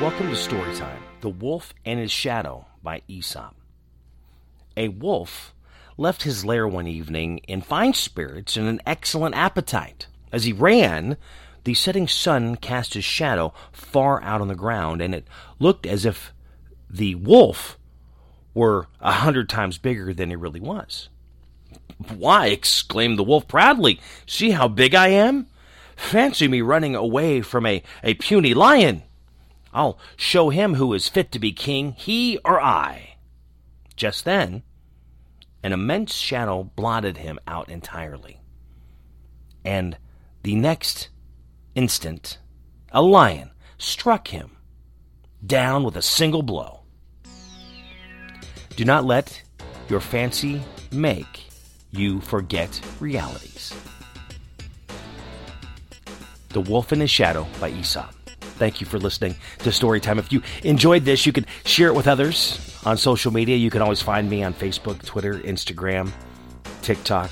Welcome to Storytime The Wolf and His Shadow by Aesop. A wolf left his lair one evening in fine spirits and an excellent appetite. As he ran, the setting sun cast his shadow far out on the ground, and it looked as if the wolf were a hundred times bigger than he really was. Why, exclaimed the wolf proudly, see how big I am? Fancy me running away from a, a puny lion. I'll show him who is fit to be king, he or I. Just then, an immense shadow blotted him out entirely. And the next instant, a lion struck him down with a single blow. Do not let your fancy make you forget realities. The Wolf and His Shadow by Aesop. Thank you for listening to Storytime. If you enjoyed this, you could share it with others on social media. You can always find me on Facebook, Twitter, Instagram, TikTok,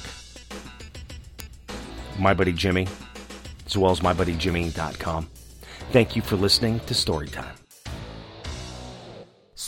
my buddy Jimmy, as well as mybuddyjimmy.com. Thank you for listening to Storytime.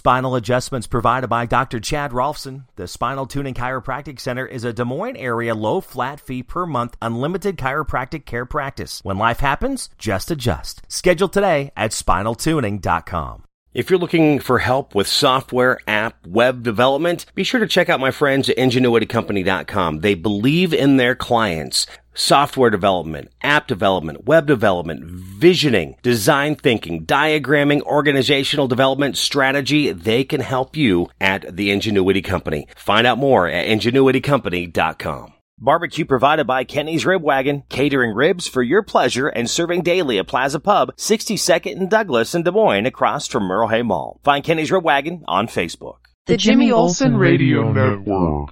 Spinal adjustments provided by Dr. Chad Rolfson. The Spinal Tuning Chiropractic Center is a Des Moines area low flat fee per month unlimited chiropractic care practice. When life happens, just adjust. Schedule today at spinaltuning.com. If you're looking for help with software, app, web development, be sure to check out my friends at ingenuitycompany.com. They believe in their clients. Software development, app development, web development, visioning, design thinking, diagramming, organizational development, strategy, they can help you at the Ingenuity Company. Find out more at ingenuitycompany.com. Barbecue provided by Kenny's Rib Wagon, catering ribs for your pleasure and serving daily at Plaza Pub, 62nd and Douglas in Des Moines across from Merle Hay Mall. Find Kenny's Rib Wagon on Facebook. The Jimmy Olsen Radio Network.